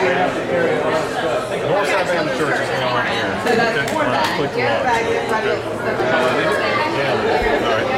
North Alabama Church is now on here. Yeah. All right.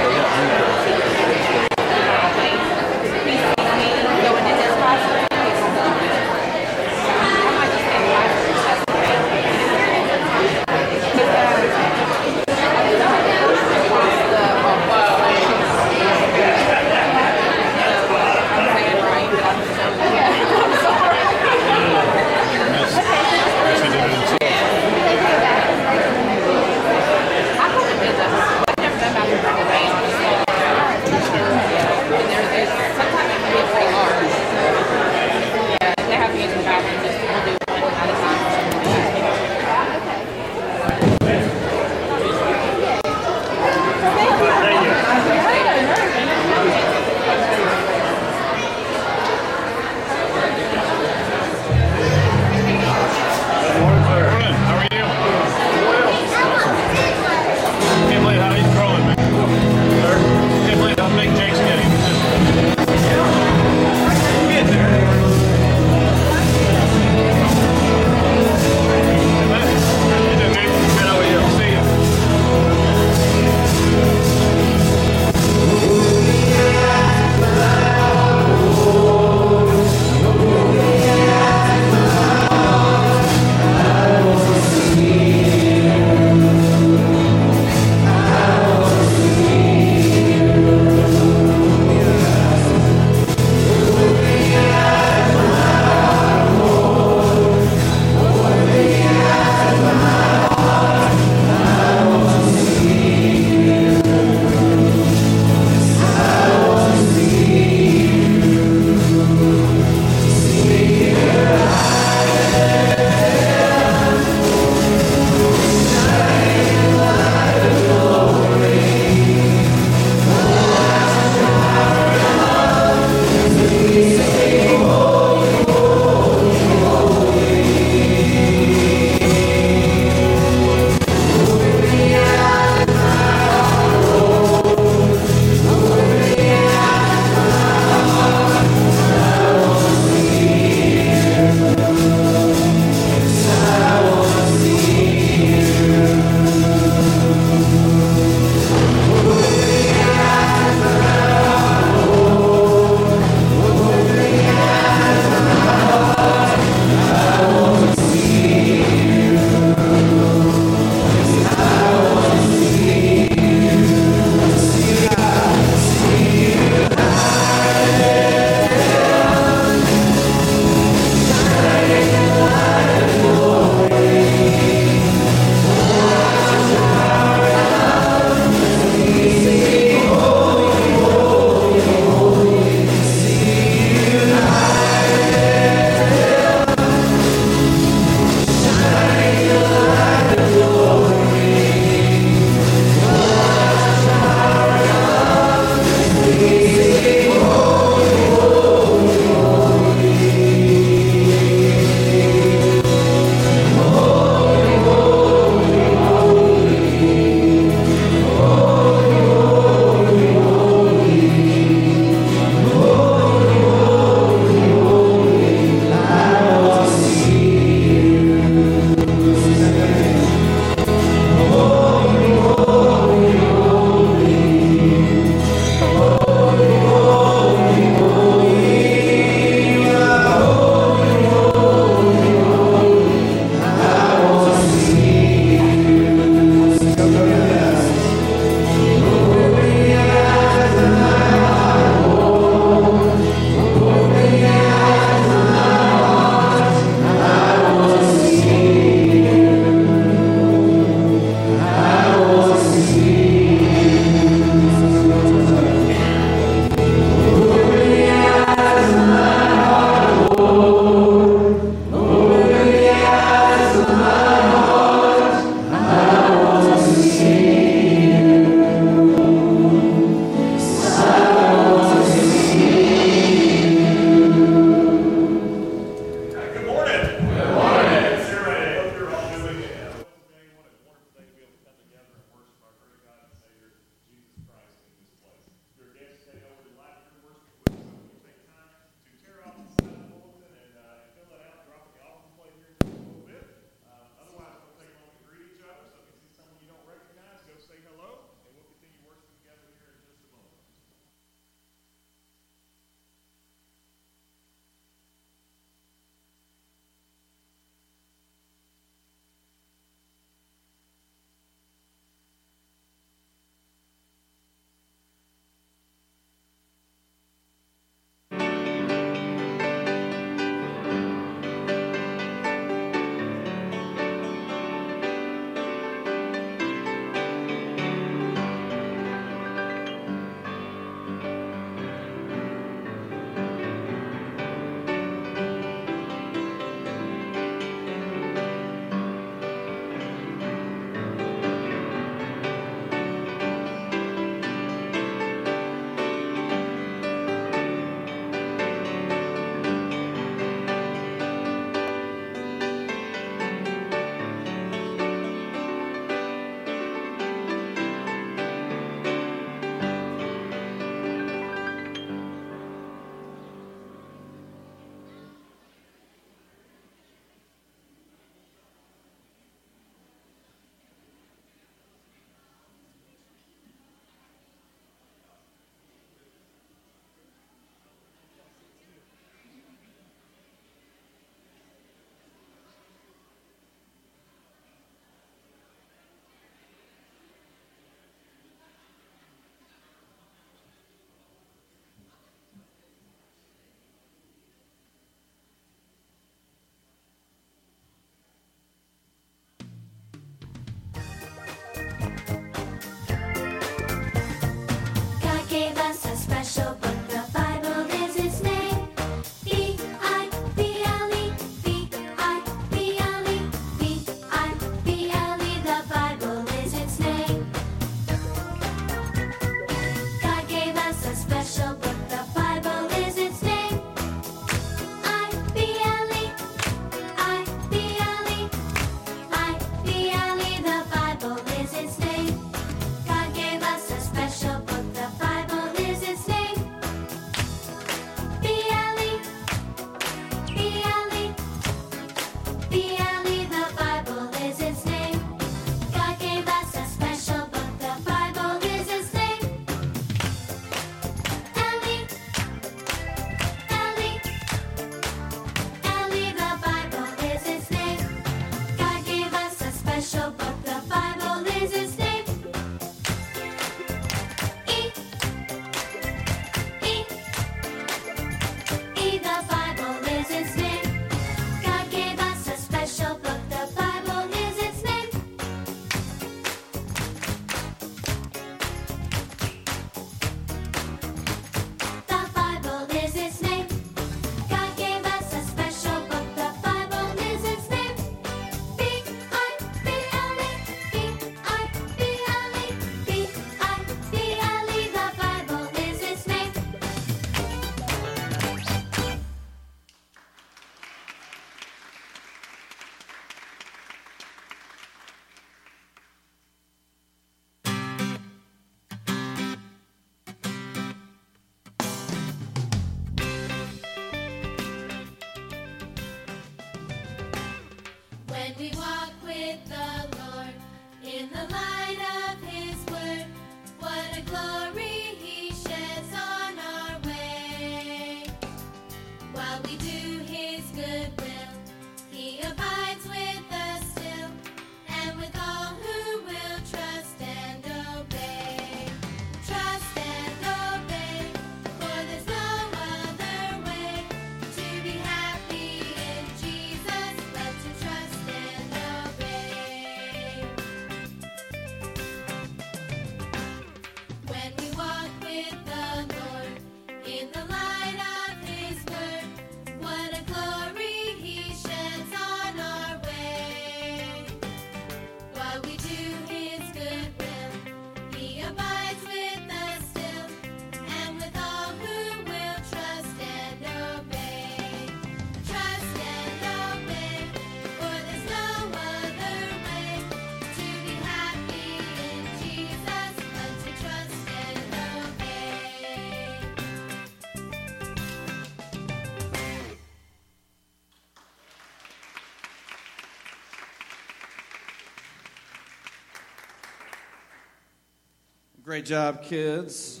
Great job, kids.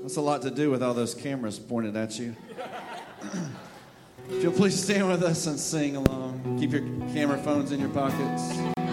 That's a lot to do with all those cameras pointed at you. if you'll please stand with us and sing along, keep your camera phones in your pockets.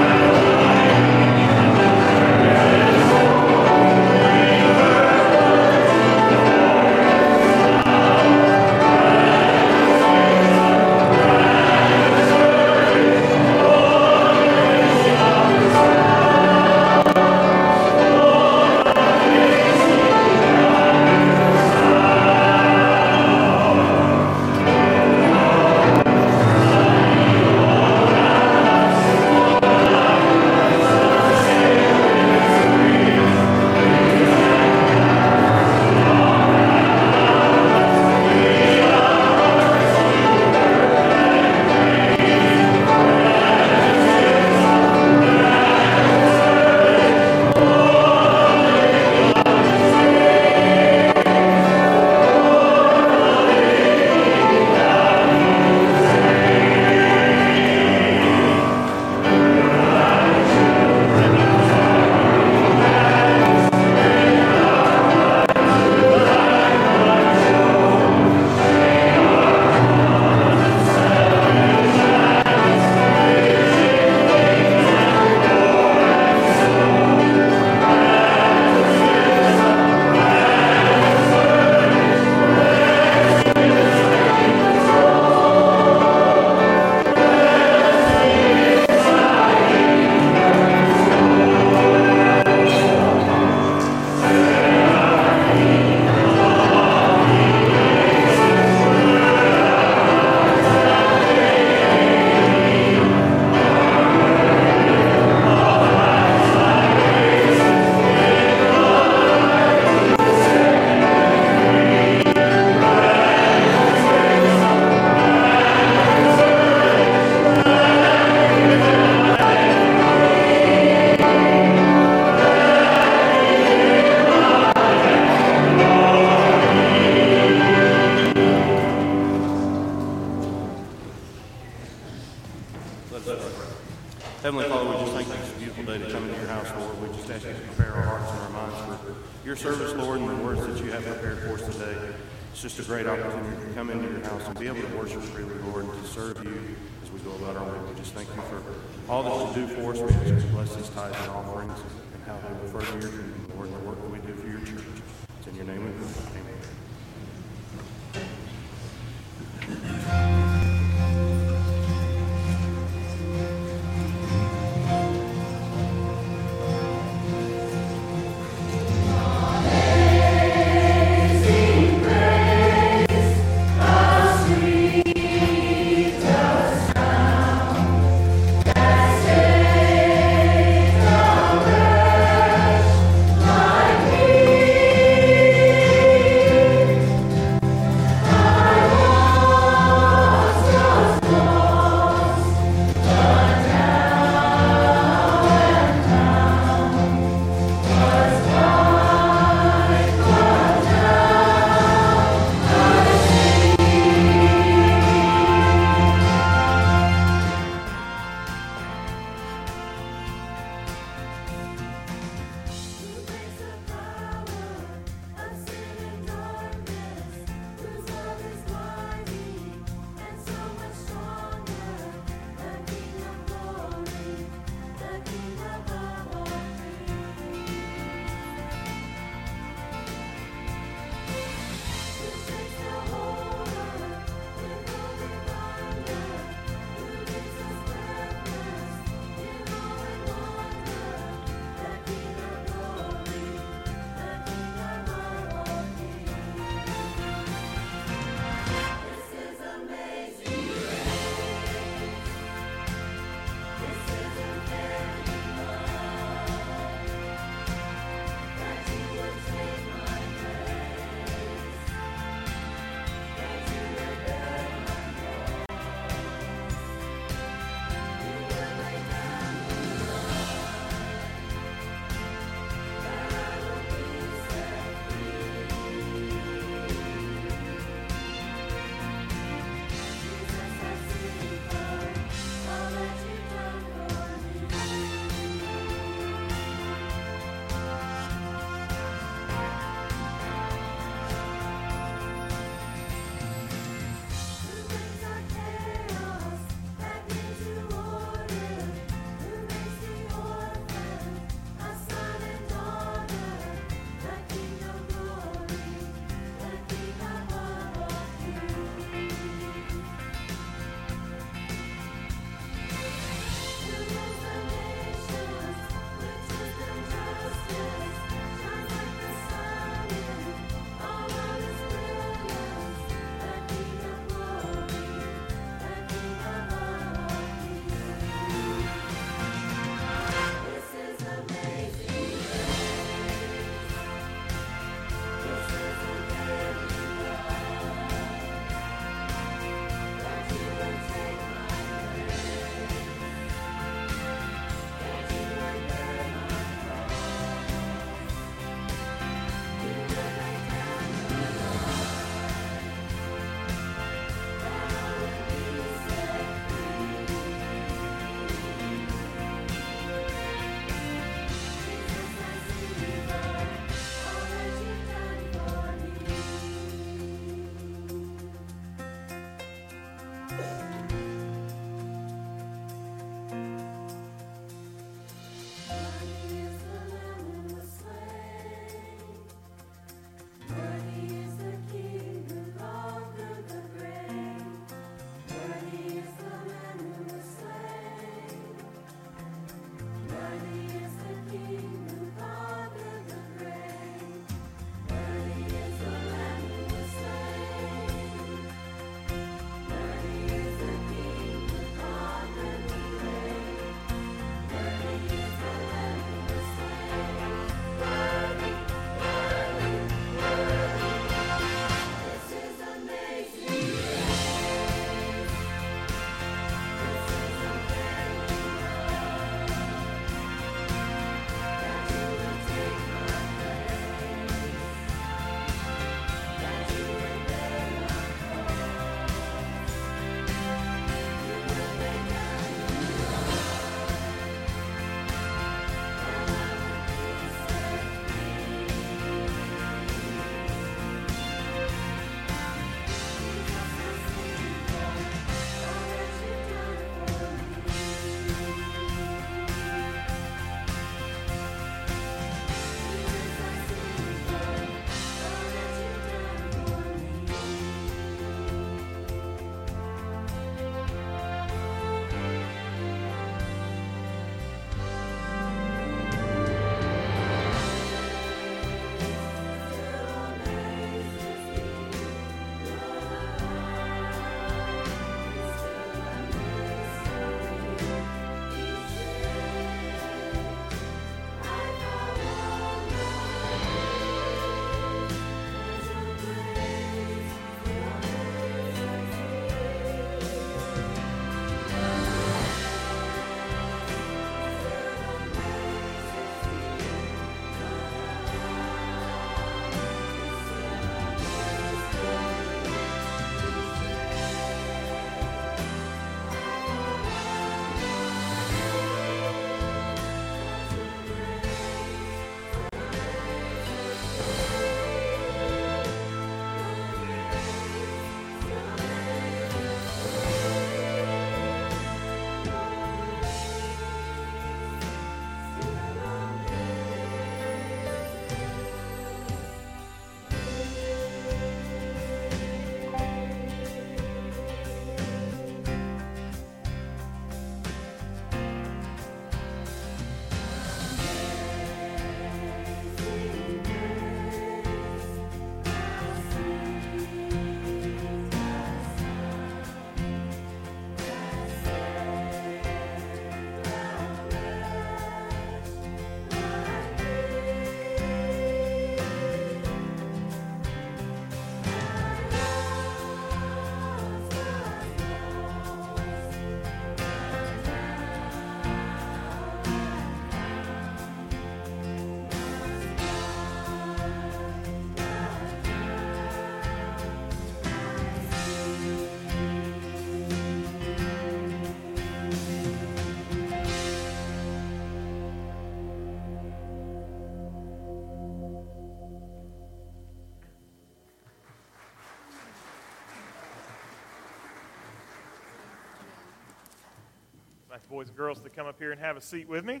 Boys and girls to come up here and have a seat with me.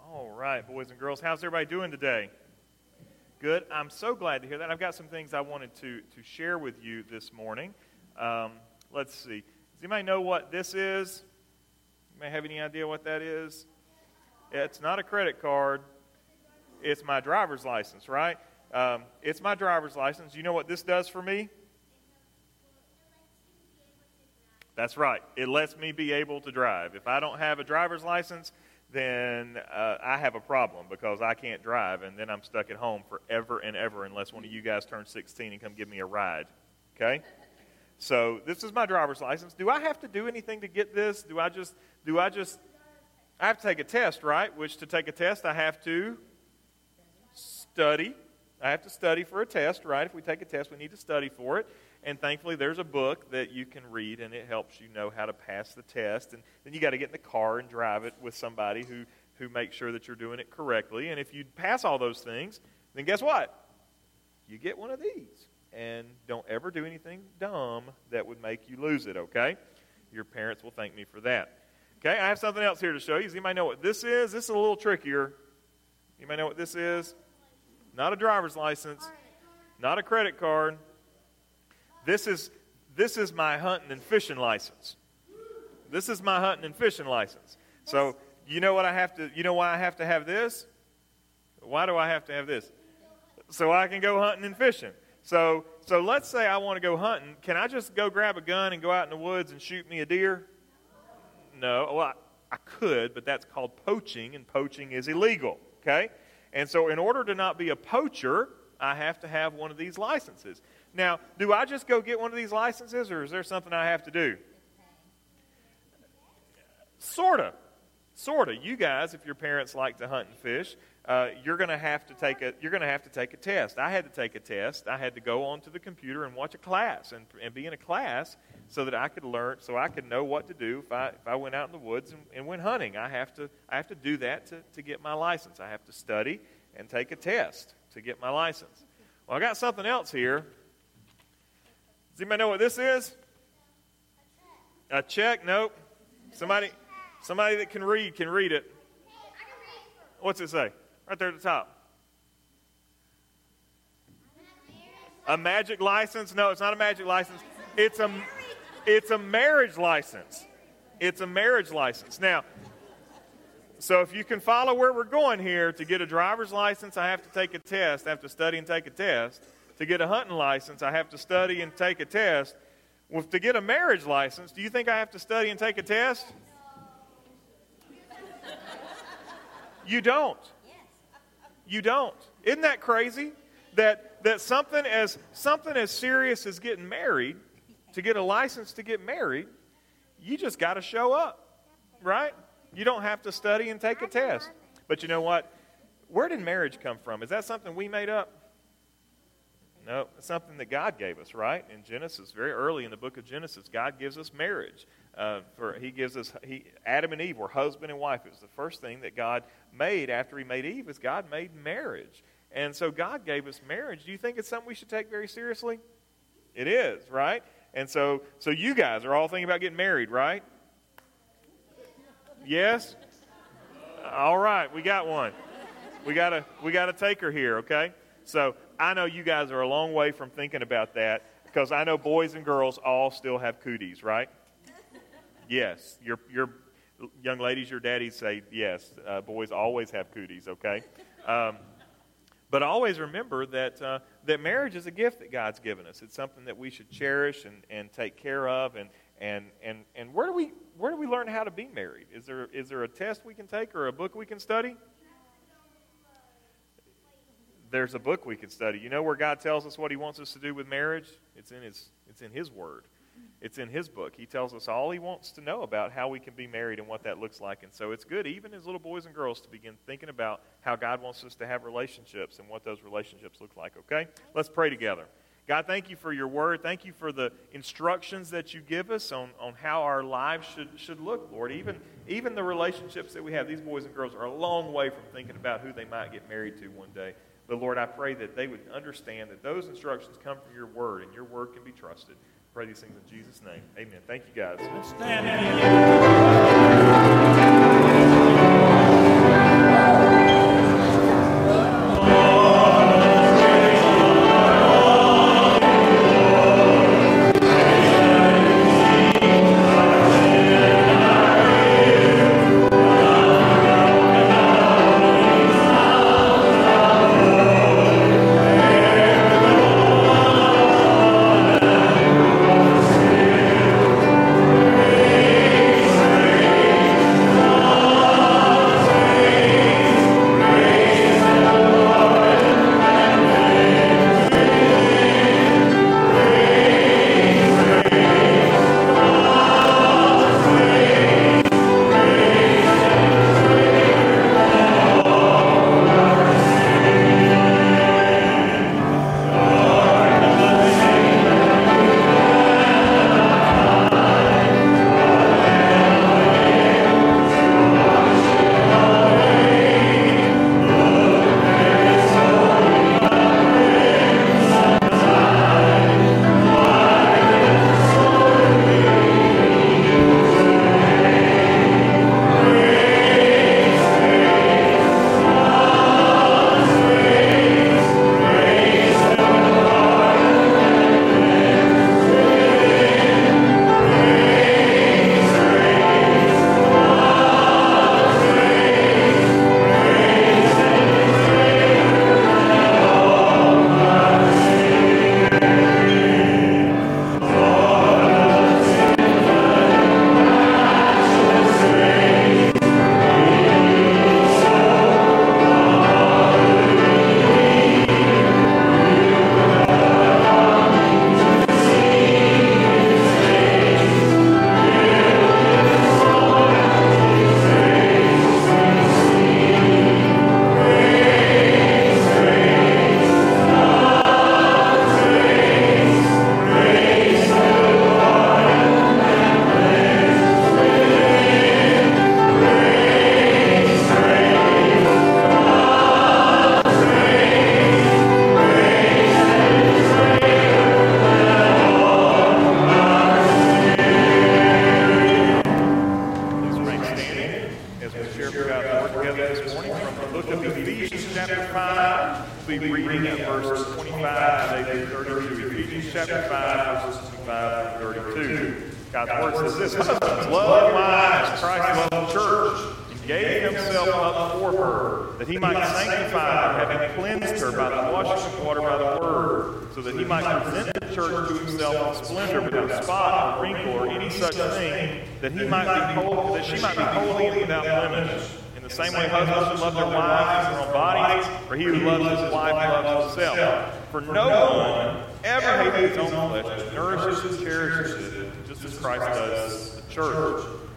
All right, boys and girls, how's everybody doing today? Good. I'm so glad to hear that. I've got some things I wanted to, to share with you this morning. Um, let's see. Does anybody know what this is? May have any idea what that is? It's not a credit card. It's my driver's license, right? Um, it's my driver's license. You know what this does for me? That's right. It lets me be able to drive. If I don't have a driver's license, then uh, I have a problem because I can't drive, and then I'm stuck at home forever and ever unless one of you guys turns 16 and come give me a ride. Okay? So this is my driver's license. Do I have to do anything to get this? Do I just do I just I have to take a test, right? Which to take a test I have to study. I have to study for a test, right? If we take a test, we need to study for it. And thankfully, there's a book that you can read, and it helps you know how to pass the test. And then you got to get in the car and drive it with somebody who, who makes sure that you're doing it correctly. And if you pass all those things, then guess what? You get one of these. And don't ever do anything dumb that would make you lose it, okay? Your parents will thank me for that. Okay, I have something else here to show you. Does anybody know what this is? This is a little trickier. You might know what this is? Not a driver's license, not a credit card. This is, this is my hunting and fishing license. This is my hunting and fishing license. So, you know what I have to, you know why I have to have this? Why do I have to have this? So I can go hunting and fishing. So, so let's say I want to go hunting. Can I just go grab a gun and go out in the woods and shoot me a deer? No. Well, I, I could, but that's called poaching, and poaching is illegal. Okay? And so, in order to not be a poacher, I have to have one of these licenses. Now, do I just go get one of these licenses, or is there something I have to do? Sort of. Sort of. You guys, if your parents like to hunt and fish, uh, you're going to have to take a you're going to have to take a test. I had to take a test. I had to go onto the computer and watch a class and, and be in a class so that I could learn, so I could know what to do if I if I went out in the woods and, and went hunting. I have to I have to do that to, to get my license. I have to study and take a test to get my license. Well, I got something else here. Does anybody know what this is? A check? Nope. Somebody, somebody that can read can read it. What's it say? Right there at the top. A magic license? No, it's not a magic license. It's a, it's a marriage license. It's a marriage license. Now, so if you can follow where we're going here, to get a driver's license, I have to take a test. I have to study and take a test. To get a hunting license, I have to study and take a test. Well, to get a marriage license, do you think I have to study and take a test? You don't. You don't. Isn't that crazy? That that something as something as serious as getting married, to get a license to get married, you just got to show up, right? You don't have to study and take a test. But you know what? Where did marriage come from? Is that something we made up? No, it's something that God gave us, right? In Genesis, very early in the book of Genesis, God gives us marriage. Uh, for He gives us he, Adam and Eve were husband and wife. It was the first thing that God made after He made Eve. Is God made marriage, and so God gave us marriage. Do you think it's something we should take very seriously? It is, right? And so, so you guys are all thinking about getting married, right? Yes. All right, we got one. We got a we gotta take her here. Okay, so I know you guys are a long way from thinking about that because I know boys and girls all still have cooties, right? Yes, your your young ladies, your daddies say yes. Uh, boys always have cooties, okay? Um, but always remember that uh, that marriage is a gift that God's given us. It's something that we should cherish and, and take care of. And, and, and, and where do we where do we learn how to be married? Is there is there a test we can take or a book we can study? There's a book we can study. You know where God tells us what He wants us to do with marriage? It's in His, it's in His Word. It's in His book. He tells us all He wants to know about how we can be married and what that looks like. And so it's good, even as little boys and girls, to begin thinking about how God wants us to have relationships and what those relationships look like, okay? Let's pray together. God, thank you for your word. Thank you for the instructions that you give us on, on how our lives should, should look, Lord. Even, even the relationships that we have, these boys and girls are a long way from thinking about who they might get married to one day. But Lord, I pray that they would understand that those instructions come from your word and your word can be trusted. Pray these things in Jesus' name. Amen. Thank you, guys.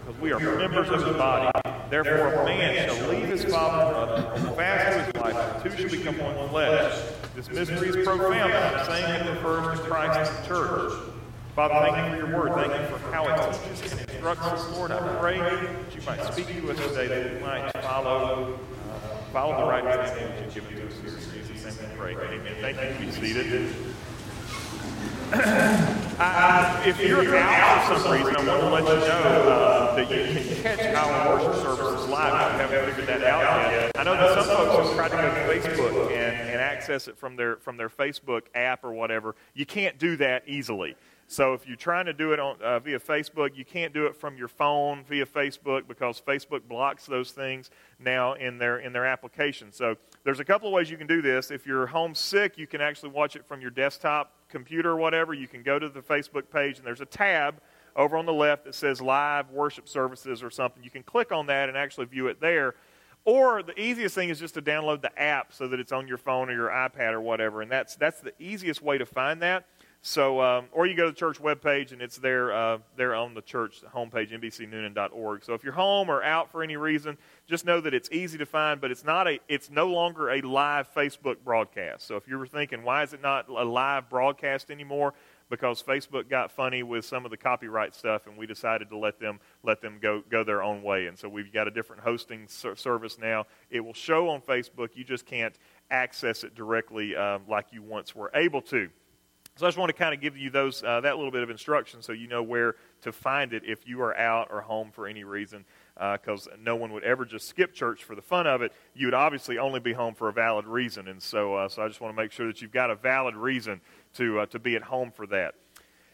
Because we are members of the body. Therefore, a man shall leave his father and mother, and fast to his wife, and two shall become one flesh. This mystery is profound, but I'm saying it refers to Christ and the church. Father, thank you for your word. Thank you for how it teaches and instructs us, Lord. I pray that you might speak to us today, that we might follow, uh, follow the right example that you've given to us here. In Jesus' name we pray. Amen. Thank you. Be seated. I, if you're out for some reason, I want to let you know uh, that you can catch our worship services live. I haven't figured that out yet. I know that some folks have tried to go to Facebook and, and access it from their from their Facebook app or whatever. You can't do that easily. So if you're trying to do it on uh, via Facebook, you can't do it from your phone via Facebook because Facebook blocks those things now in their in their application. So there's a couple of ways you can do this. If you're homesick, you can actually watch it from your desktop computer or whatever. You can go to the Facebook page and there's a tab over on the left that says live worship services or something. You can click on that and actually view it there. Or the easiest thing is just to download the app so that it's on your phone or your iPad or whatever. And that's that's the easiest way to find that. So, um, or you go to the church webpage and it's there, uh, there on the church homepage, nbcnoonan.org. So if you're home or out for any reason, just know that it's easy to find, but it's not a, it's no longer a live Facebook broadcast. So if you were thinking, why is it not a live broadcast anymore? Because Facebook got funny with some of the copyright stuff, and we decided to let them let them go go their own way. And so we've got a different hosting service now. It will show on Facebook. You just can't access it directly um, like you once were able to. So I just want to kind of give you those uh, that little bit of instruction so you know where to find it if you are out or home for any reason. Because uh, no one would ever just skip church for the fun of it. You would obviously only be home for a valid reason, and so uh, so I just want to make sure that you've got a valid reason to uh, to be at home for that.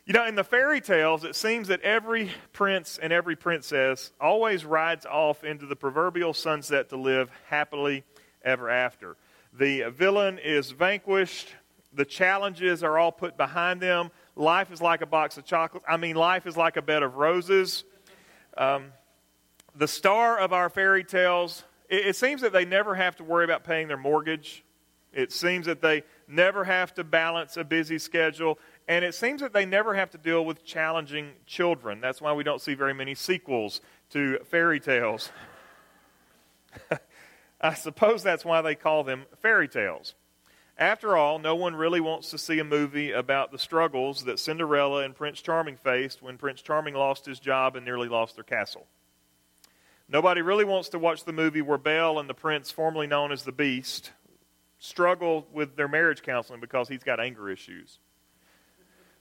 You know, in the fairy tales, it seems that every prince and every princess always rides off into the proverbial sunset to live happily ever after. The villain is vanquished, the challenges are all put behind them. Life is like a box of chocolates. I mean, life is like a bed of roses. Um, the star of our fairy tales, it, it seems that they never have to worry about paying their mortgage. It seems that they never have to balance a busy schedule. And it seems that they never have to deal with challenging children. That's why we don't see very many sequels to fairy tales. I suppose that's why they call them fairy tales. After all, no one really wants to see a movie about the struggles that Cinderella and Prince Charming faced when Prince Charming lost his job and nearly lost their castle. Nobody really wants to watch the movie where Belle and the prince, formerly known as the Beast, struggle with their marriage counseling because he's got anger issues.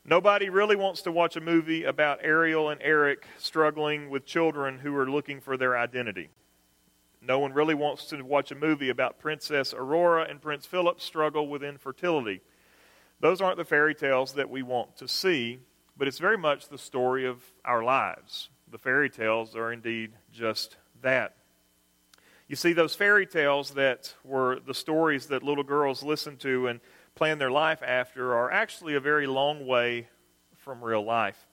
Nobody really wants to watch a movie about Ariel and Eric struggling with children who are looking for their identity. No one really wants to watch a movie about Princess Aurora and Prince Philip's struggle with infertility. Those aren't the fairy tales that we want to see, but it's very much the story of our lives. The fairy tales are indeed just that. You see, those fairy tales that were the stories that little girls listened to and planned their life after are actually a very long way from real life.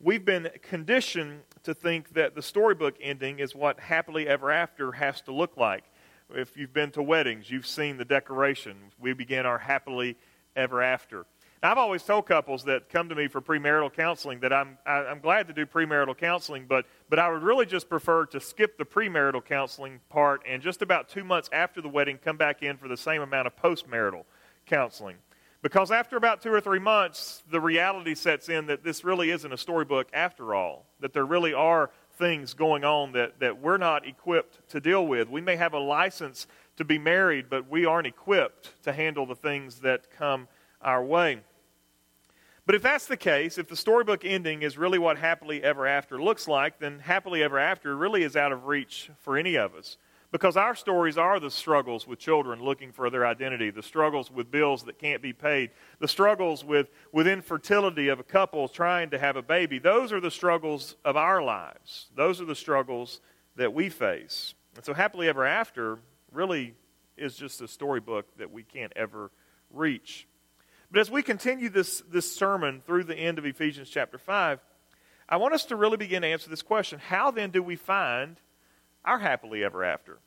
We've been conditioned to think that the storybook ending is what happily ever after has to look like. If you've been to weddings, you've seen the decoration. We begin our happily ever after. Now, I've always told couples that come to me for premarital counseling that I'm, I, am i am glad to do premarital counseling, but, but I would really just prefer to skip the premarital counseling part and just about two months after the wedding come back in for the same amount of postmarital counseling. Because after about two or three months, the reality sets in that this really isn't a storybook after all, that there really are things going on that, that we're not equipped to deal with. We may have a license to be married, but we aren't equipped to handle the things that come our way. But if that's the case, if the storybook ending is really what happily ever after looks like, then happily ever after really is out of reach for any of us. Because our stories are the struggles with children looking for their identity, the struggles with bills that can't be paid, the struggles with, with infertility of a couple trying to have a baby. Those are the struggles of our lives. Those are the struggles that we face. And so, Happily Ever After really is just a storybook that we can't ever reach. But as we continue this, this sermon through the end of Ephesians chapter 5, I want us to really begin to answer this question How then do we find our happily ever after?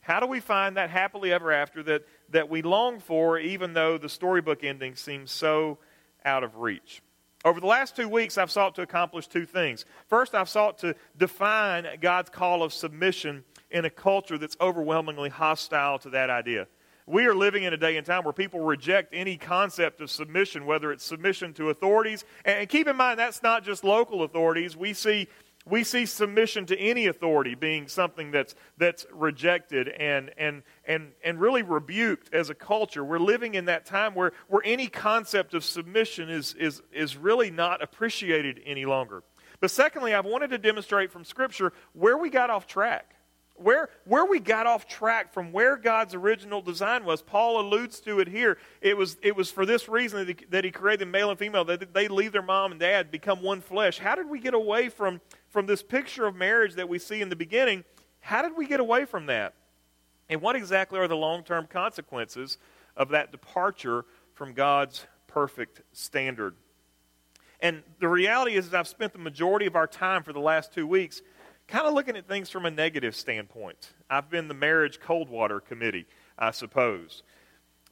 How do we find that happily ever after that, that we long for, even though the storybook ending seems so out of reach? Over the last two weeks, I've sought to accomplish two things. First, I've sought to define God's call of submission in a culture that's overwhelmingly hostile to that idea. We are living in a day and time where people reject any concept of submission, whether it's submission to authorities. And keep in mind, that's not just local authorities. We see we see submission to any authority being something that's, that's rejected and, and, and, and really rebuked as a culture. We're living in that time where, where any concept of submission is, is, is really not appreciated any longer. But secondly, I've wanted to demonstrate from Scripture where we got off track. Where, where we got off track from where God's original design was. Paul alludes to it here. It was, it was for this reason that he, that he created male and female, that they leave their mom and dad, become one flesh. How did we get away from, from this picture of marriage that we see in the beginning, how did we get away from that? And what exactly are the long term consequences of that departure from God's perfect standard? And the reality is, is I've spent the majority of our time for the last two weeks kind of looking at things from a negative standpoint. I've been the marriage cold water committee, I suppose.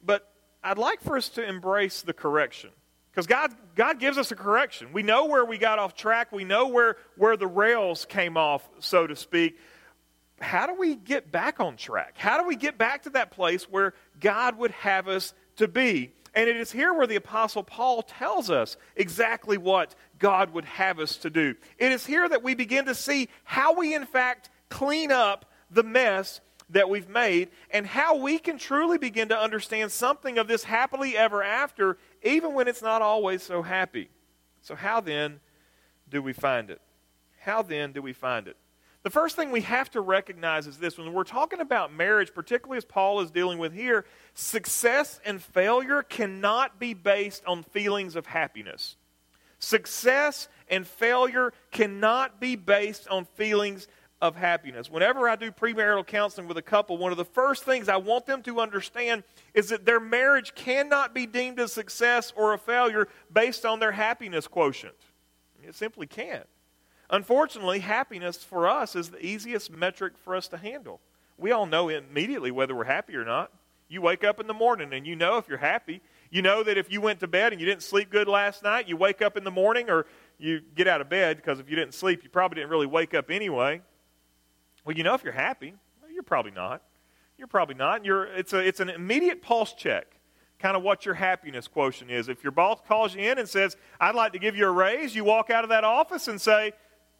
But I'd like for us to embrace the correction Because God, God gives us a correction. We know where we got off track, we know where, where the rails came off, so to speak. How do we get back on track? How do we get back to that place where God would have us to be? And it is here where the Apostle Paul tells us exactly what God would have us to do. It is here that we begin to see how we, in fact, clean up the mess that we've made and how we can truly begin to understand something of this happily ever after even when it's not always so happy. So, how then do we find it? How then do we find it? The first thing we have to recognize is this when we're talking about marriage, particularly as Paul is dealing with here, success and failure cannot be based on feelings of happiness. Success and failure cannot be based on feelings of happiness. Whenever I do premarital counseling with a couple, one of the first things I want them to understand is that their marriage cannot be deemed a success or a failure based on their happiness quotient. It simply can't. Unfortunately, happiness for us is the easiest metric for us to handle. We all know immediately whether we're happy or not. You wake up in the morning and you know if you're happy. You know that if you went to bed and you didn't sleep good last night, you wake up in the morning or you get out of bed because if you didn't sleep, you probably didn't really wake up anyway. Well, you know if you're happy. You're probably not. You're probably not. You're, it's, a, it's an immediate pulse check, kind of what your happiness quotient is. If your boss calls you in and says, I'd like to give you a raise, you walk out of that office and say,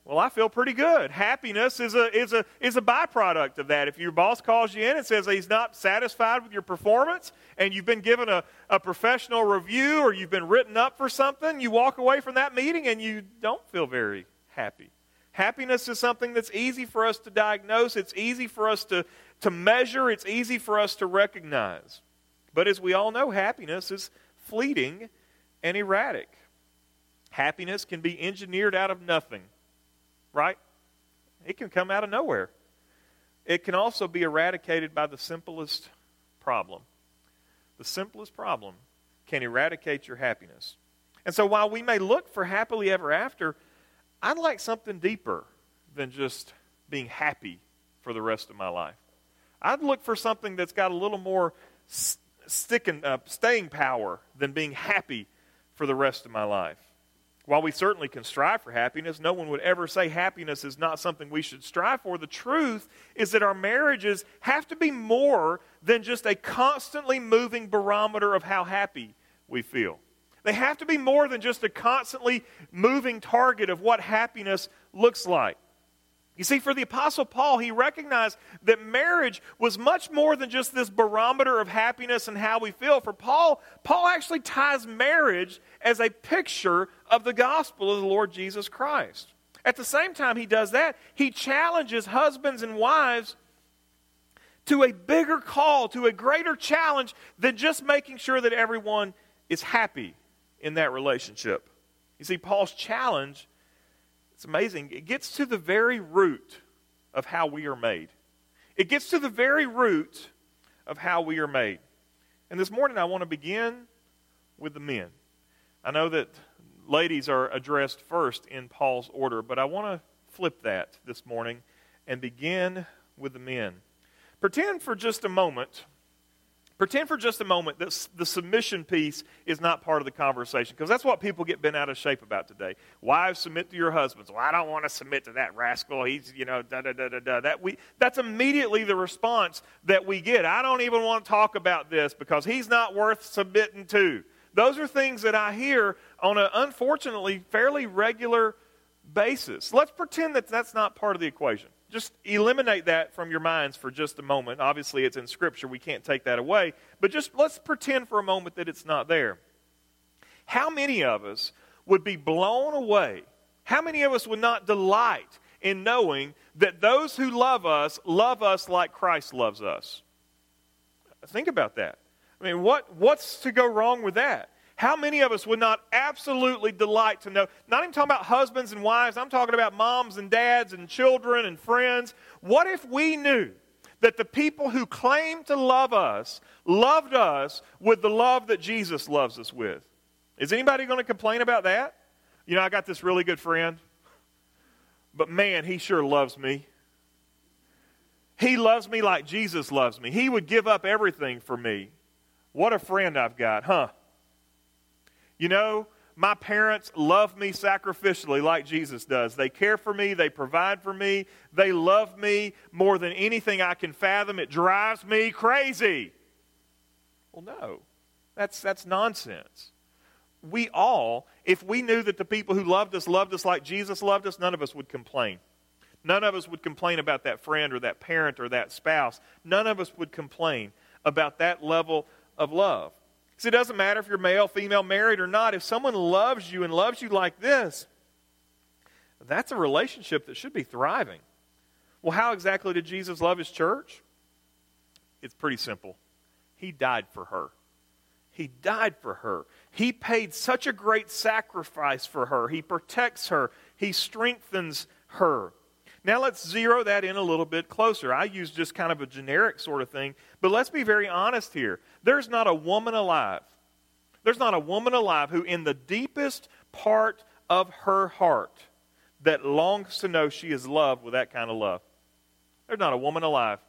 well, I feel pretty good. Happiness is a, is, a, is a byproduct of that. If your boss calls you in and says he's not satisfied with your performance and you've been given a, a professional review or you've been written up for something, you walk away from that meeting and you don't feel very happy. Happiness is something that's easy for us to diagnose, it's easy for us to, to measure, it's easy for us to recognize. But as we all know, happiness is fleeting and erratic. Happiness can be engineered out of nothing, right? It can come out of nowhere. It can also be eradicated by the simplest problem. The simplest problem can eradicate your happiness. And so while we may look for happily ever after, I'd like something deeper than just being happy for the rest of my life. I'd look for something that's got a little more sticking, uh, staying power than being happy for the rest of my life. While we certainly can strive for happiness, no one would ever say happiness is not something we should strive for. The truth is that our marriages have to be more than just a constantly moving barometer of how happy we feel. They have to be more than just a constantly moving target of what happiness looks like. You see, for the Apostle Paul, he recognized that marriage was much more than just this barometer of happiness and how we feel. For Paul, Paul actually ties marriage as a picture of the gospel of the Lord Jesus Christ. At the same time, he does that, he challenges husbands and wives to a bigger call, to a greater challenge than just making sure that everyone is happy in that relationship. You see, Paul's challenge, it's amazing, it gets to the very root of how we are made. It gets to the very root of how we are made. And this morning I want to begin with the men. I know that ladies are addressed first in Paul's order, but I want to flip that this morning and begin with the men. Pretend for just a moment Pretend for just a moment that the submission piece is not part of the conversation, because that's what people get bent out of shape about today. Wives submit to your husbands. Well, I don't want to submit to that rascal. He's, you know, da da da da da. That we, that's immediately the response that we get. I don't even want to talk about this because he's not worth submitting to. Those are things that I hear on an unfortunately fairly regular basis. Let's pretend that that's not part of the equation just eliminate that from your minds for just a moment. Obviously, it's in Scripture. We can't take that away. But just let's pretend for a moment that it's not there. How many of us would be blown away? How many of us would not delight in knowing that those who love us love us like Christ loves us? Think about that. I mean, what, what's to go wrong with that? How many of us would not absolutely delight to know? Not even talking about husbands and wives, I'm talking about moms and dads and children and friends. What if we knew that the people who claim to love us loved us with the love that Jesus loves us with? Is anybody going to complain about that? You know, I got this really good friend, but man, he sure loves me. He loves me like Jesus loves me. He would give up everything for me. What a friend I've got, huh? You know, my parents love me sacrificially like Jesus does. They care for me, they provide for me, they love me more than anything I can fathom. It drives me crazy. Well, no, that's, that's nonsense. We all, if we knew that the people who loved us loved us like Jesus loved us, none of us would complain. None of us would complain about that friend or that parent or that spouse. None of us would complain about that level of love. See, it doesn't matter if you're male, female, married, or not. If someone loves you and loves you like this, that's a relationship that should be thriving. Well, how exactly did Jesus love his church? It's pretty simple. He died for her. He died for her. He paid such a great sacrifice for her. He protects her. He strengthens her. Now let's zero that in a little bit closer. I use just kind of a generic sort of thing, but let's be very honest here. There's not a woman alive. There's not a woman alive who, in the deepest part of her heart, that longs to know she is loved with that kind of love. There's not a woman alive.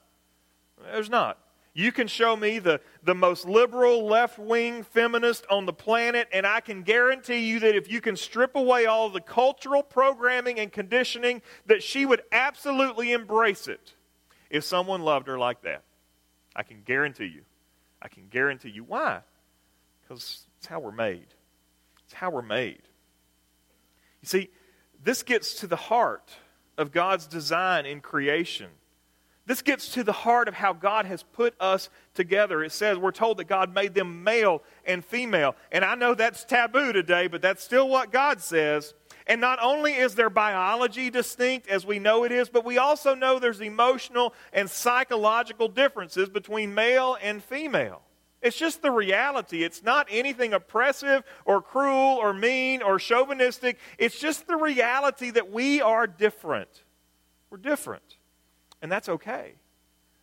There's not. You can show me the, the most liberal left wing feminist on the planet, and I can guarantee you that if you can strip away all the cultural programming and conditioning, that she would absolutely embrace it if someone loved her like that. I can guarantee you. I can guarantee you. Why? Because it's how we're made. It's how we're made. You see, this gets to the heart of God's design in creation. This gets to the heart of how God has put us together. It says, we're told that God made them male and female. And I know that's taboo today, but that's still what God says. And not only is their biology distinct as we know it is, but we also know there's emotional and psychological differences between male and female. It's just the reality. It's not anything oppressive or cruel or mean or chauvinistic. It's just the reality that we are different. We're different. And that's okay.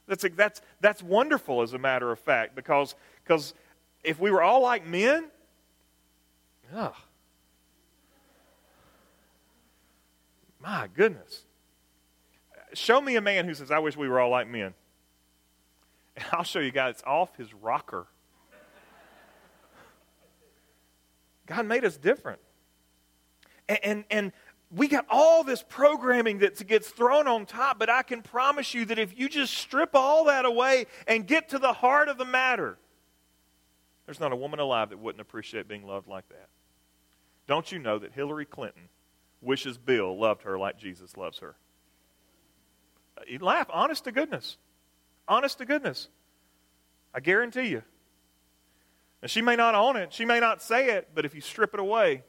That's, that's, that's wonderful, as a matter of fact, because because if we were all like men, ugh, my goodness. Show me a man who says, I wish we were all like men. And I'll show you guys, it's off his rocker. God made us different. And, and, and we got all this programming that gets thrown on top, but I can promise you that if you just strip all that away and get to the heart of the matter, there's not a woman alive that wouldn't appreciate being loved like that. Don't you know that Hillary Clinton wishes Bill loved her like Jesus loves her? You laugh, honest to goodness. Honest to goodness. I guarantee you. And she may not own it, she may not say it, but if you strip it away,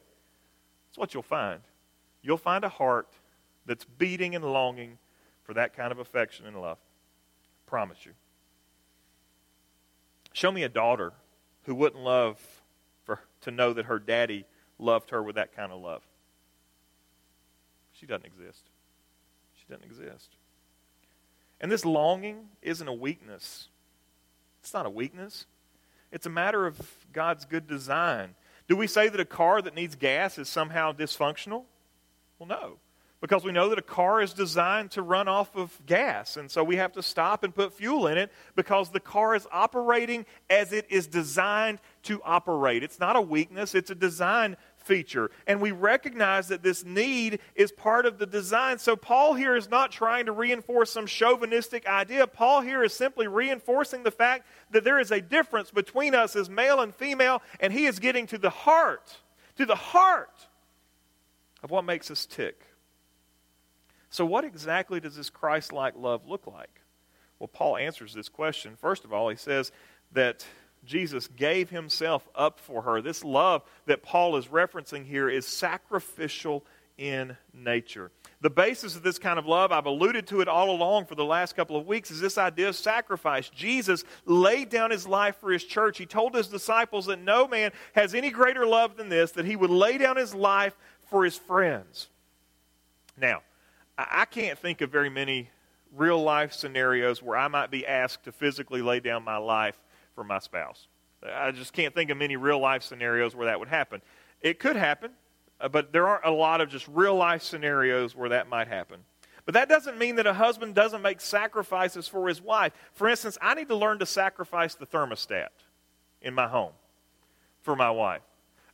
that's what you'll find you'll find a heart that's beating and longing for that kind of affection and love. I Promise you. Show me a daughter who wouldn't love for to know that her daddy loved her with that kind of love. She doesn't exist. She doesn't exist. And this longing isn't a weakness. It's not a weakness. It's a matter of God's good design. Do we say that a car that needs gas is somehow dysfunctional? Well, no. Because we know that a car is designed to run off of gas. And so we have to stop and put fuel in it because the car is operating as it is designed to operate. It's not a weakness, it's a design feature. And we recognize that this need is part of the design. So Paul here is not trying to reinforce some chauvinistic idea. Paul here is simply reinforcing the fact that there is a difference between us as male and female, and he is getting to the heart, to the heart of what makes us tick. So, what exactly does this Christ like love look like? Well, Paul answers this question. First of all, he says that Jesus gave himself up for her. This love that Paul is referencing here is sacrificial in nature. The basis of this kind of love, I've alluded to it all along for the last couple of weeks, is this idea of sacrifice. Jesus laid down his life for his church. He told his disciples that no man has any greater love than this, that he would lay down his life for his friends. Now, I can't think of very many real life scenarios where I might be asked to physically lay down my life for my spouse. I just can't think of many real life scenarios where that would happen. It could happen, uh, but there aren't a lot of just real life scenarios where that might happen. But that doesn't mean that a husband doesn't make sacrifices for his wife. For instance, I need to learn to sacrifice the thermostat in my home for my wife.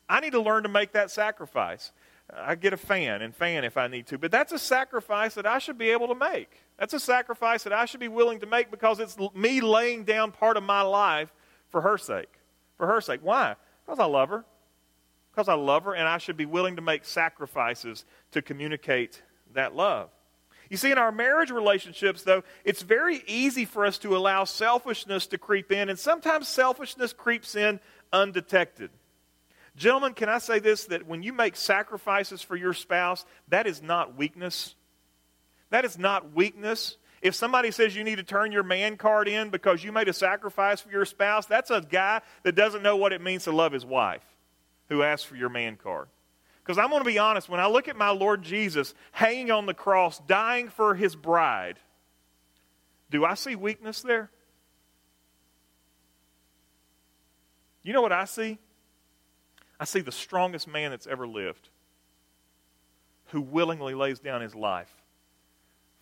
I need to learn to make that sacrifice. I get a fan and fan if I need to, but that's a sacrifice that I should be able to make. That's a sacrifice that I should be willing to make because it's me laying down part of my life for her sake. For her sake. Why? Because I love her. Because I love her, and I should be willing to make sacrifices to communicate that love. You see, in our marriage relationships, though, it's very easy for us to allow selfishness to creep in, and sometimes selfishness creeps in undetected. Gentlemen, can I say this that when you make sacrifices for your spouse, that is not weakness. That is not weakness. If somebody says you need to turn your man card in because you made a sacrifice for your spouse, that's a guy that doesn't know what it means to love his wife who asks for your man card. Because I'm going to be honest, when I look at my Lord Jesus hanging on the cross, dying for his bride, do I see weakness there? You know what I see? I see the strongest man that's ever lived who willingly lays down his life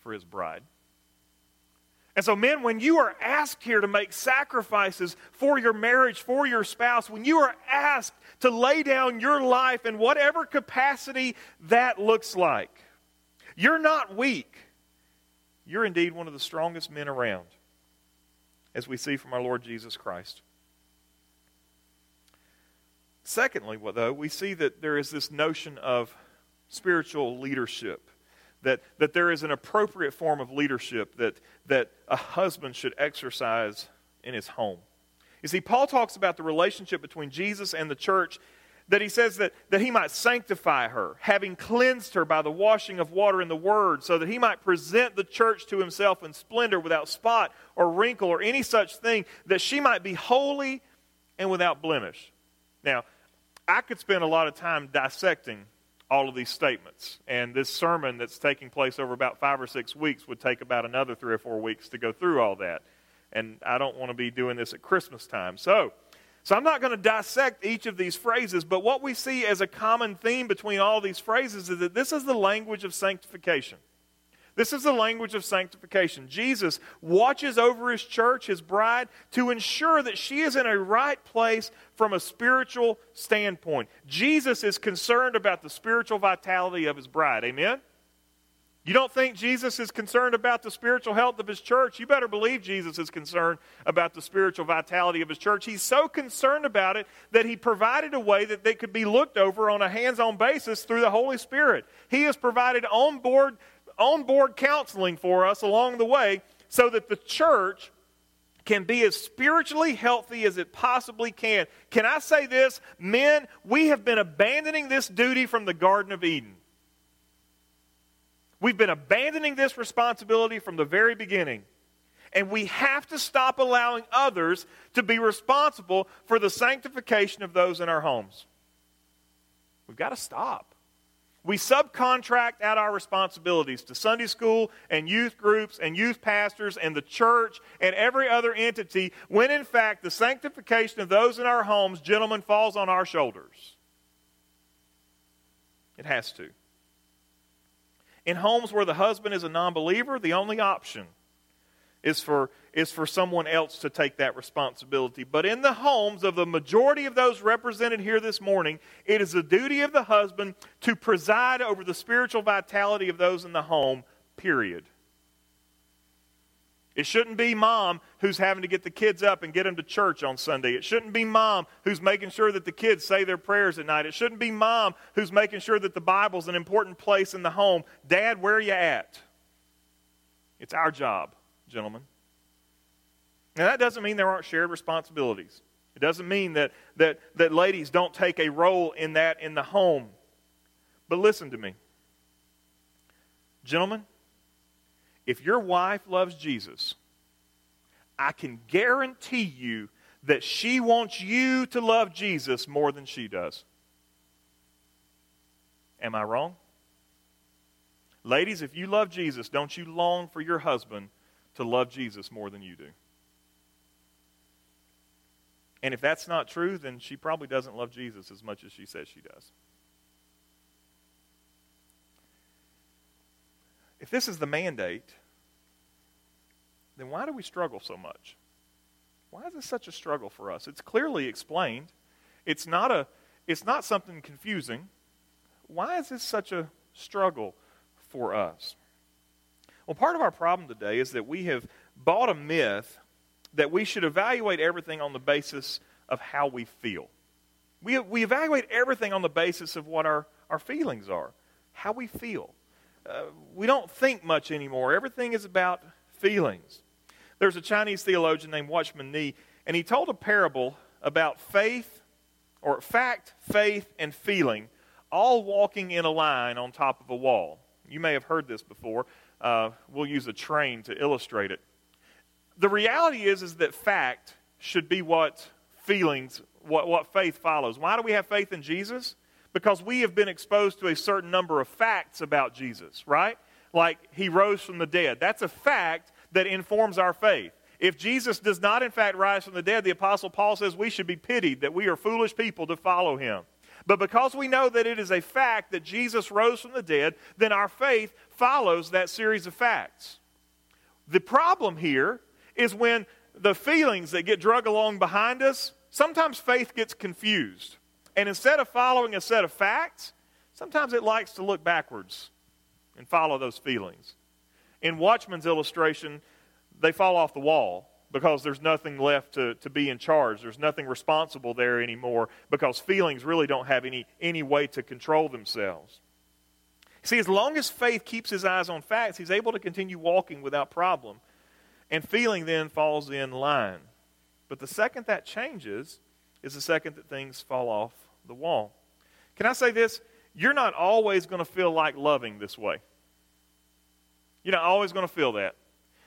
for his bride. And so, men, when you are asked here to make sacrifices for your marriage, for your spouse, when you are asked to lay down your life in whatever capacity that looks like, you're not weak. You're indeed one of the strongest men around, as we see from our Lord Jesus Christ. Secondly, though, we see that there is this notion of spiritual leadership. That, that there is an appropriate form of leadership that, that a husband should exercise in his home. You see, Paul talks about the relationship between Jesus and the church, that he says that, that he might sanctify her, having cleansed her by the washing of water in the word, so that he might present the church to himself in splendor without spot or wrinkle or any such thing, that she might be holy and without blemish. Now, I could spend a lot of time dissecting all of these statements. And this sermon that's taking place over about five or six weeks would take about another three or four weeks to go through all that. And I don't want to be doing this at Christmas time. So, so I'm not going to dissect each of these phrases, but what we see as a common theme between all these phrases is that this is the language of sanctification. This is the language of sanctification. Jesus watches over his church, his bride, to ensure that she is in a right place from a spiritual standpoint. Jesus is concerned about the spiritual vitality of his bride. Amen? You don't think Jesus is concerned about the spiritual health of his church? You better believe Jesus is concerned about the spiritual vitality of his church. He's so concerned about it that he provided a way that they could be looked over on a hands on basis through the Holy Spirit. He has provided on board on board counseling for us along the way so that the church can be as spiritually healthy as it possibly can. Can I say this? Men, we have been abandoning this duty from the Garden of Eden. We've been abandoning this responsibility from the very beginning. And we have to stop allowing others to be responsible for the sanctification of those in our homes. We've got to stop. We subcontract out our responsibilities to Sunday school and youth groups and youth pastors and the church and every other entity when in fact the sanctification of those in our homes, gentlemen, falls on our shoulders. It has to. In homes where the husband is a non believer, the only option is for, is for someone else to take that responsibility. But in the homes of the majority of those represented here this morning, it is the duty of the husband to preside over the spiritual vitality of those in the home, period. It shouldn't be mom who's having to get the kids up and get them to church on Sunday. It shouldn't be mom who's making sure that the kids say their prayers at night. It shouldn't be mom who's making sure that the Bible's an important place in the home. Dad, where are you at? It's our job gentlemen. Now, that doesn't mean there aren't shared responsibilities. It doesn't mean that, that, that ladies don't take a role in that in the home. But listen to me. Gentlemen, if your wife loves Jesus, I can guarantee you that she wants you to love Jesus more than she does. Am I wrong? Ladies, if you love Jesus, don't you long for your husband to love Jesus more than you do. And if that's not true, then she probably doesn't love Jesus as much as she says she does. If this is the mandate, then why do we struggle so much? Why is this such a struggle for us? It's clearly explained. It's not a it's not something confusing. Why is this such a struggle for us? Well, part of our problem today is that we have bought a myth that we should evaluate everything on the basis of how we feel. We, we evaluate everything on the basis of what our, our feelings are, how we feel. Uh, we don't think much anymore. Everything is about feelings. There's a Chinese theologian named Watchman Nee, and he told a parable about faith, or fact, faith, and feeling, all walking in a line on top of a wall. You may have heard this before. Uh, we'll use a train to illustrate it. The reality is, is that fact should be what feelings, what, what faith follows. Why do we have faith in Jesus? Because we have been exposed to a certain number of facts about Jesus, right? Like he rose from the dead. That's a fact that informs our faith. If Jesus does not, in fact, rise from the dead, the Apostle Paul says we should be pitied, that we are foolish people to follow him. But because we know that it is a fact that Jesus rose from the dead, then our faith follows that series of facts. The problem here is when the feelings that get drug along behind us, sometimes faith gets confused. And instead of following a set of facts, sometimes it likes to look backwards and follow those feelings. In Watchman's illustration, they fall off the wall because there's nothing left to, to be in charge. There's nothing responsible there anymore because feelings really don't have any, any way to control themselves. See, as long as faith keeps his eyes on facts, he's able to continue walking without problem. And feeling then falls in line. But the second that changes is the second that things fall off the wall. Can I say this? You're not always going to feel like loving this way. You're not always going to feel that.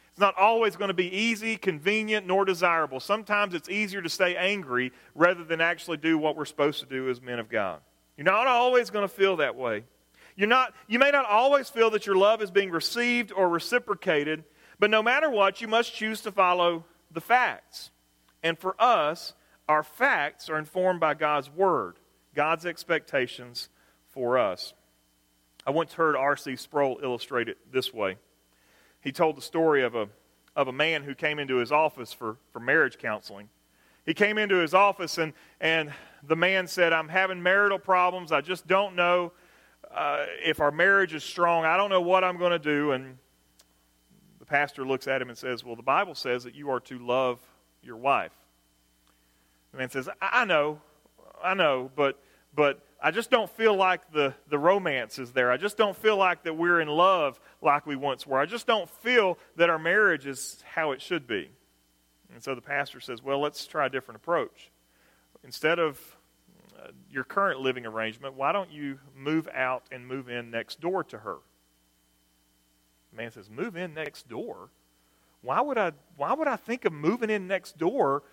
It's not always going to be easy, convenient, nor desirable. Sometimes it's easier to stay angry rather than actually do what we're supposed to do as men of God. You're not always going to feel that way. You're not, you may not always feel that your love is being received or reciprocated, but no matter what, you must choose to follow the facts. And for us, our facts are informed by God's Word, God's expectations for us. I once heard R.C. Sproul illustrate it this way he told the story of a, of a man who came into his office for, for marriage counseling. He came into his office, and, and the man said, I'm having marital problems. I just don't know uh, if our marriage is strong. I don't know what I'm going to do. And pastor looks at him and says, Well, the Bible says that you are to love your wife. The man says, I, I know, I know, but, but I just don't feel like the, the romance is there. I just don't feel like that we're in love like we once were. I just don't feel that our marriage is how it should be. And so the pastor says, Well, let's try a different approach. Instead of uh, your current living arrangement, why don't you move out and move in next door to her? Man says, Move in next door? Why would I, why would I think of moving in next door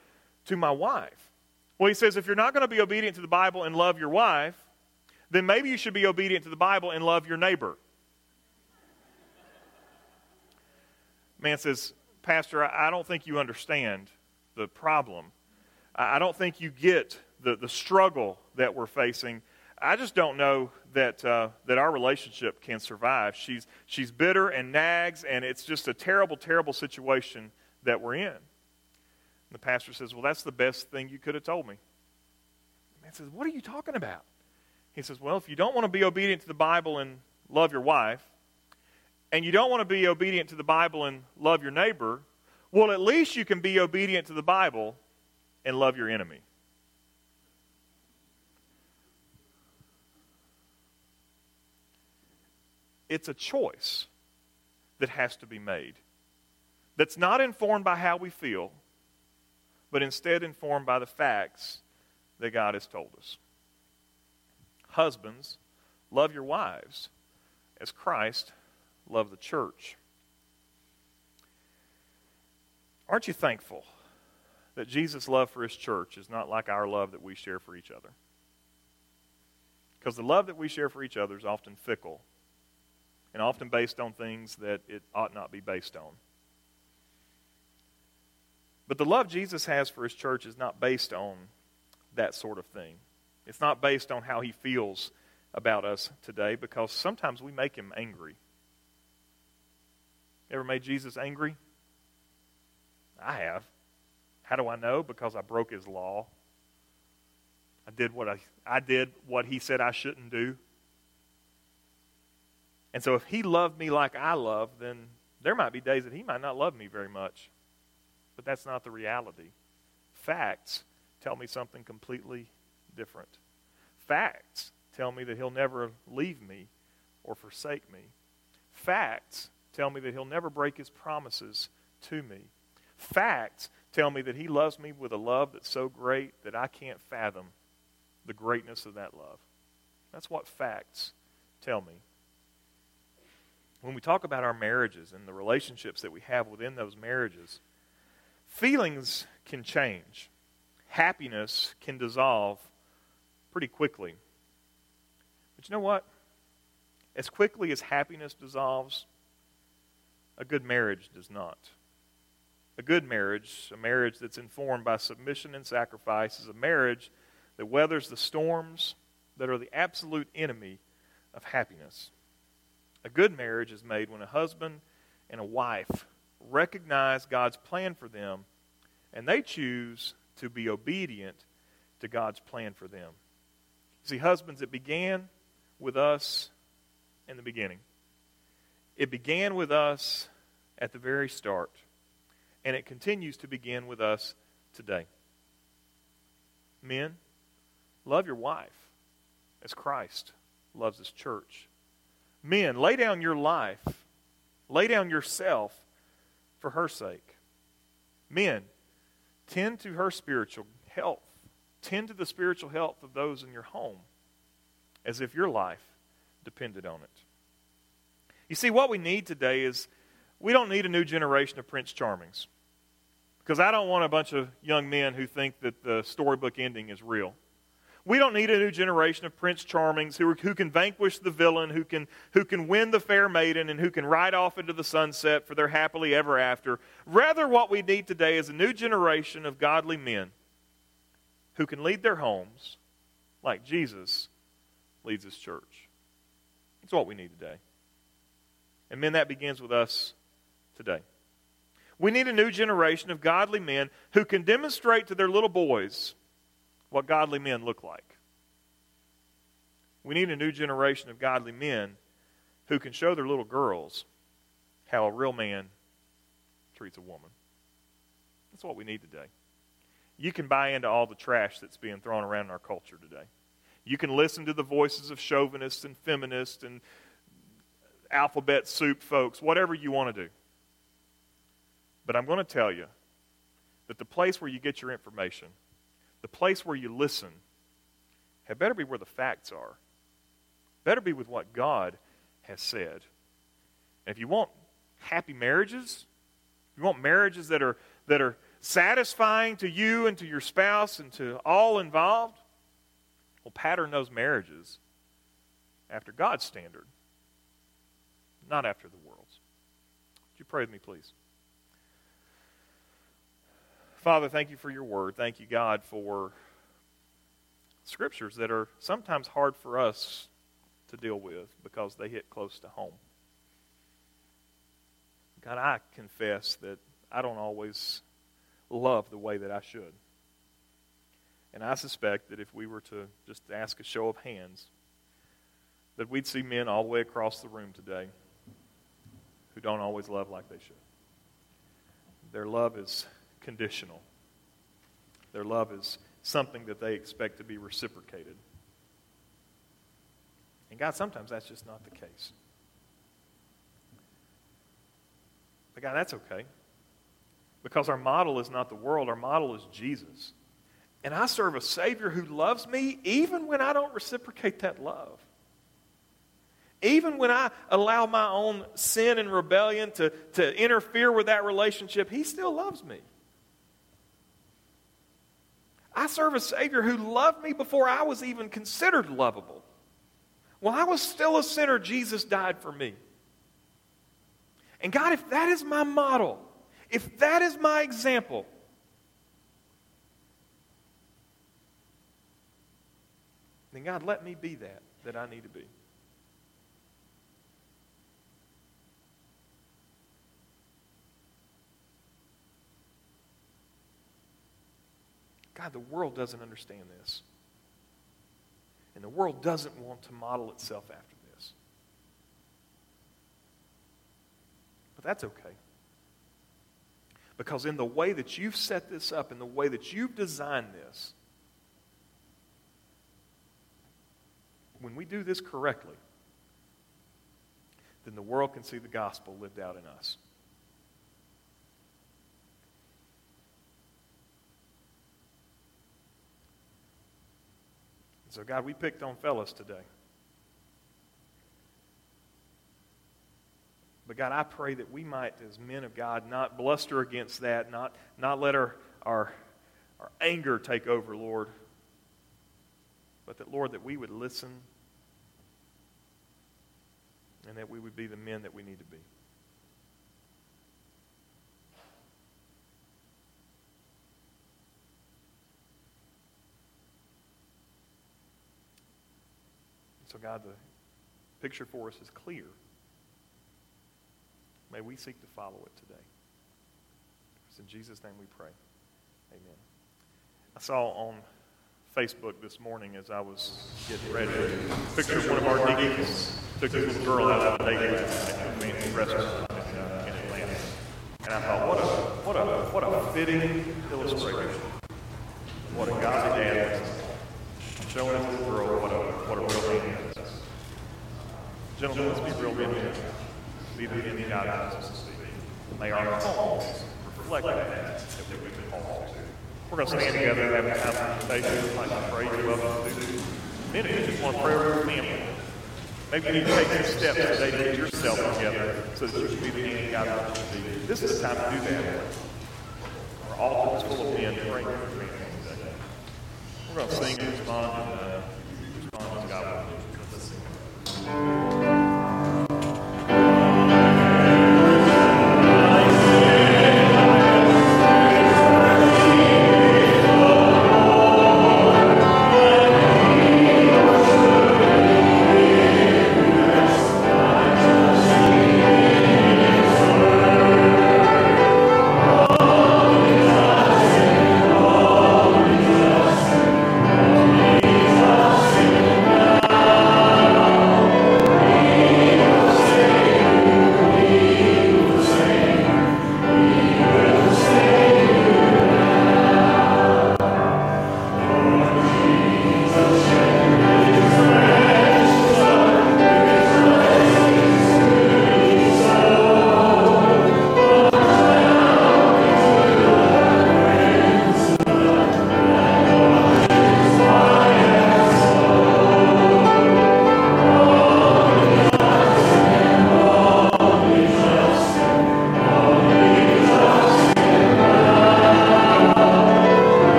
to my wife? Well, he says if you're not going to be obedient to the Bible and love your wife, then maybe you should be obedient to the Bible and love your neighbor. Man says, Pastor, I don't think you understand the problem. I don't think you get the, the struggle that we're facing. I just don't know that, uh, that our relationship can survive. She's, she's bitter and nags, and it's just a terrible, terrible situation that we're in. And the pastor says, Well, that's the best thing you could have told me. The man says, What are you talking about? He says, Well, if you don't want to be obedient to the Bible and love your wife, and you don't want to be obedient to the Bible and love your neighbor, well, at least you can be obedient to the Bible and love your enemy. It's a choice that has to be made that's not informed by how we feel, but instead informed by the facts that God has told us. Husbands, love your wives as Christ loved the church. Aren't you thankful that Jesus' love for his church is not like our love that we share for each other? Because the love that we share for each other is often fickle and often based on things that it ought not be based on. But the love Jesus has for his church is not based on that sort of thing. It's not based on how he feels about us today because sometimes we make him angry. Ever made Jesus angry? I have. How do I know? Because I broke his law. I did what I, I did what he said I shouldn't do. And so if he loved me like I love, then there might be days that he might not love me very much. But that's not the reality. Facts tell me something completely different. Facts tell me that he'll never leave me or forsake me. Facts tell me that he'll never break his promises to me. Facts tell me that he loves me with a love that's so great that I can't fathom the greatness of that love. That's what facts tell me. When we talk about our marriages and the relationships that we have within those marriages, feelings can change. Happiness can dissolve pretty quickly. But you know what? As quickly as happiness dissolves, a good marriage does not. A good marriage, a marriage that's informed by submission and sacrifice, is a marriage that weathers the storms that are the absolute enemy of happiness. A good marriage is made when a husband and a wife recognize God's plan for them and they choose to be obedient to God's plan for them. See, husbands, it began with us in the beginning. It began with us at the very start, and it continues to begin with us today. Men, love your wife as Christ loves his church. Men, lay down your life, lay down yourself for her sake. Men, tend to her spiritual health, tend to the spiritual health of those in your home as if your life depended on it. You see, what we need today is we don't need a new generation of Prince Charmings. Because I don't want a bunch of young men who think that the storybook ending is real. We don't need a new generation of Prince Charmings who, are, who can vanquish the villain, who can, who can win the fair maiden, and who can ride off into the sunset for their happily ever after. Rather, what we need today is a new generation of godly men who can lead their homes like Jesus leads his church. That's what we need today. And men, that begins with us today. We need a new generation of godly men who can demonstrate to their little boys what godly men look like. We need a new generation of godly men who can show their little girls how a real man treats a woman. That's what we need today. You can buy into all the trash that's being thrown around in our culture today. You can listen to the voices of chauvinists and feminists and alphabet soup folks, whatever you want to do. But I'm going to tell you that the place where you get your information, the place where you listen, had better be where the facts are. Better be with what God has said. And if you want happy marriages, you want marriages that are, that are satisfying to you and to your spouse and to all involved, well, pattern those marriages after God's standard, not after the world's. Would you pray with me, please? Father, thank you for your word. Thank you, God, for scriptures that are sometimes hard for us to deal with because they hit close to home. God, I confess that I don't always love the way that I should. And I suspect that if we were to just ask a show of hands, that we'd see men all the way across the room today who don't always love like they should. Their love is conditional. Their love is something that they expect to be reciprocated. And God, sometimes that's just not the case. But God, that's okay. Because our model is not the world, our model is Jesus. And I serve a Savior who loves me even when I don't reciprocate that love. Even when I allow my own sin and rebellion to, to interfere with that relationship, He still loves me. I serve a Savior who loved me before I was even considered lovable. While I was still a sinner, Jesus died for me. And God, if that is my model, if that is my example, then God, let me be that that I need to be. God, the world doesn't understand this. And the world doesn't want to model itself after this. But that's okay. Because in the way that you've set this up, in the way that you've designed this, when we do this correctly, then the world can see the gospel lived out in us. So, God, we picked on fellas today. But God, I pray that we might, as men of God, not bluster against that, not, not let our, our, our anger take over, Lord. But that, Lord, that we would listen and that we would be the men that we need to be. God, the picture for us is clear. May we seek to follow it today. It's in Jesus' name we pray. Amen. I saw on Facebook this morning as I was getting ready a picture of one of our deacons took this little girl out on a last night at a restaurant in, Atlanta. And I thought, what a, what a, what a fitting illustration what a godly dad. Showing this little girl what a, what a. Gentlemen, let's be real men be the men God has us to be. May our homes reflect that, that we've been called to. We're going to stand together and have a conversation. Like to pray. You're welcome to. Men, if you just want prayer your family, maybe you need to take some steps today to get yourself together so that you can be the man God wants you to be. This is the time to do that. Our altar is full of men praying for family today. We're going to sing and respond and uh, respond to God. Let's sing.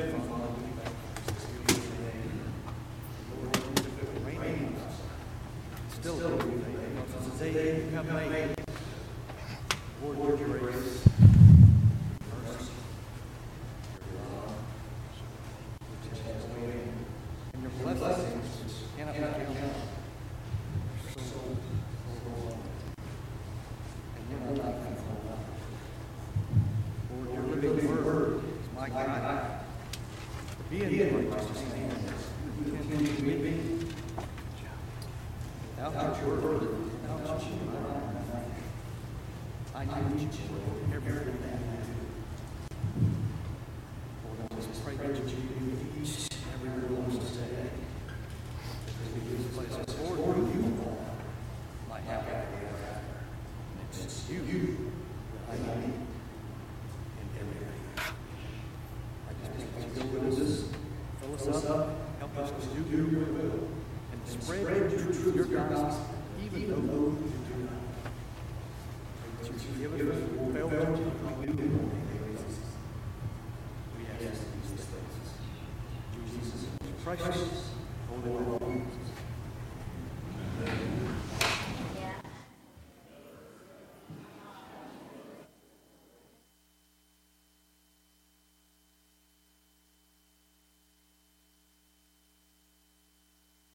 Us